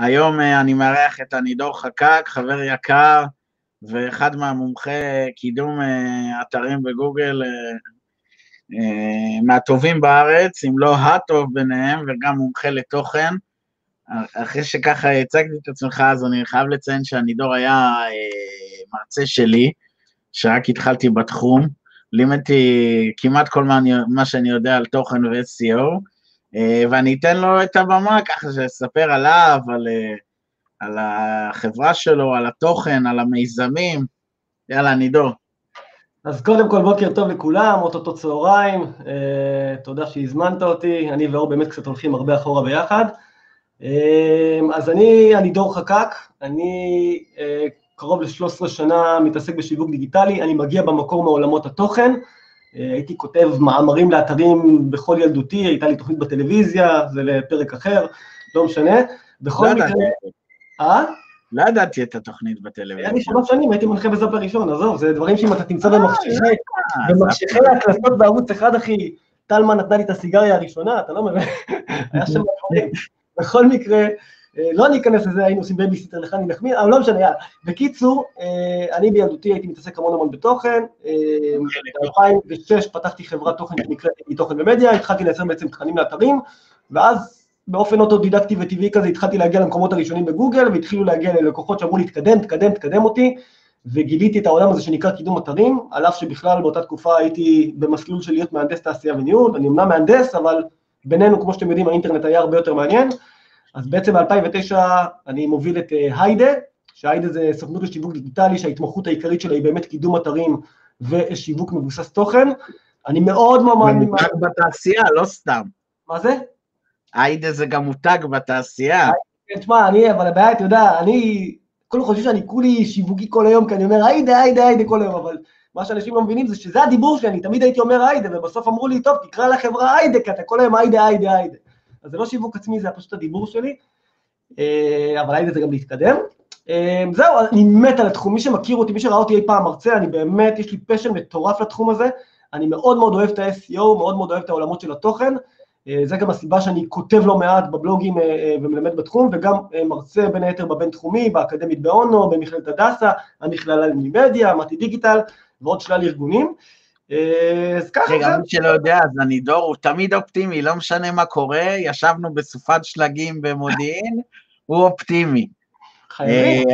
היום אני מארח את ענידור חקק, חבר יקר ואחד מהמומחי קידום אתרים בגוגל מהטובים בארץ, אם לא הטוב ביניהם, וגם מומחה לתוכן. אחרי שככה הצגתי את עצמך, אז אני חייב לציין שענידור היה מרצה שלי, שרק התחלתי בתחום, לימדתי כמעט כל מה, מה שאני יודע על תוכן ו-SEO, ואני אתן לו את הבמה ככה שיספר עליו, על, על החברה שלו, על התוכן, על המיזמים. יאללה, נידור. אז קודם כל, בוקר טוב לכולם, אוטוטו צהריים, תודה שהזמנת אותי, אני ואור באמת קצת הולכים הרבה אחורה ביחד. אז אני, אני דור חקק, אני קרוב ל-13 שנה מתעסק בשיווק דיגיטלי, אני מגיע במקור מעולמות התוכן, הייתי כותב מאמרים לאתרים בכל ילדותי, הייתה לי תוכנית בטלוויזיה, זה לפרק אחר, לא משנה. בכל לא מקרה... אה? לא ידעתי את התוכנית בטלוויזיה. היה לי שלוש שנים, הייתי מנחה בזאפ הראשון, עזוב, זה דברים שאם אתה תמצא במחשכי ההקלטות בערוץ אחד, אחי, טלמן נתנה לי את הסיגריה הראשונה, אתה לא מבין? היה שם דברים. בכל מקרה, לא ניכנס לזה, היינו עושים בייביסיטר לחני נחמיר, אבל לא משנה, יאללה. בקיצור, אני בילדותי הייתי מתעסק המון המון בתוכן, ב-2006 פתחתי חברת תוכן שנקראת תוכן במדיה, התחלתי לייצר בעצם תכנים לאתרים, ואז באופן אוטודידקטי וטבעי כזה התחלתי להגיע למקומות הראשונים בגוגל, והתחילו להגיע ללקוחות שאמרו לי, תקדם, תקדם, תקדם אותי, וגיליתי את העולם הזה שנקרא קידום אתרים, על אף שבכלל באותה תקופה הייתי במסלול של להיות מהנדס תעשייה וניהול, אני אמנם מהנדס, אבל בינינו, כמו שאתם יודעים, האינטרנט היה הרבה יותר מעניין, אז בעצם ב-2009 אני מוביל את היידה, שהיידה זה סוכנות לשיווק דיגיטלי, שההתמחות העיקרית שלה היא באמת קידום אתרים ושיווק מבוסס תוכן. אני מאוד מאוד מאמין... ממותג בתעשייה, לא סתם. מה זה? היידה זה גם מותג בתעשייה. תשמע, אני, אבל הבעיה, אתה יודע, אני, כולם חושבים שאני כולי שיווקי כל היום, כי אני אומר היידה, היידה, היידה כל היום, אבל מה שאנשים לא מבינים זה שזה הדיבור שלי, אני תמיד הייתי אומר היידה, ובסוף אמרו לי, טוב, תקרא לחברה היידה, כי אתה כל היום היידה, היידה, היידה. אז זה לא שיווק עצמי, זה פשוט הדיבור שלי, אבל היידה זה גם להתקדם. זהו, אני מת על התחום, מי שמכיר אותי, מי שראה אותי אי פעם מרצה, אני באמת, יש לי פשן מטורף לתחום הזה, אני מאוד מאוד אוהב את ה-SEO, מאוד מאוד אוהב את העולמות של התוכן, זה גם הסיבה שאני כותב לא מעט בבלוגים ומלמד בתחום, וגם מרצה בין היתר בבינתחומי, באקדמית באונו, במכללת הדסה, המכללה לנימדיה, מתי דיגיטל, ועוד שלל ארגונים. אז ככה... רגע, מי שלא יודע, אז אני דור, הוא תמיד אופטימי, לא משנה מה קורה, ישבנו בסופת שלגים במודיעין, הוא אופטימי. חייבים.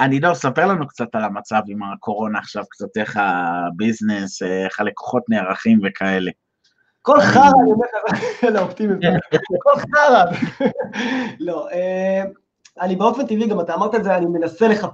אני דור, ספר לנו קצת על המצב עם הקורונה עכשיו, קצת איך הביזנס, איך הלקוחות נערכים וכאלה. כל חרא, אני אומר לך, לאופטימיות, כל חרא. לא, אני באופן טבעי, גם אתה אמרת את זה, אני מנסה לחפש.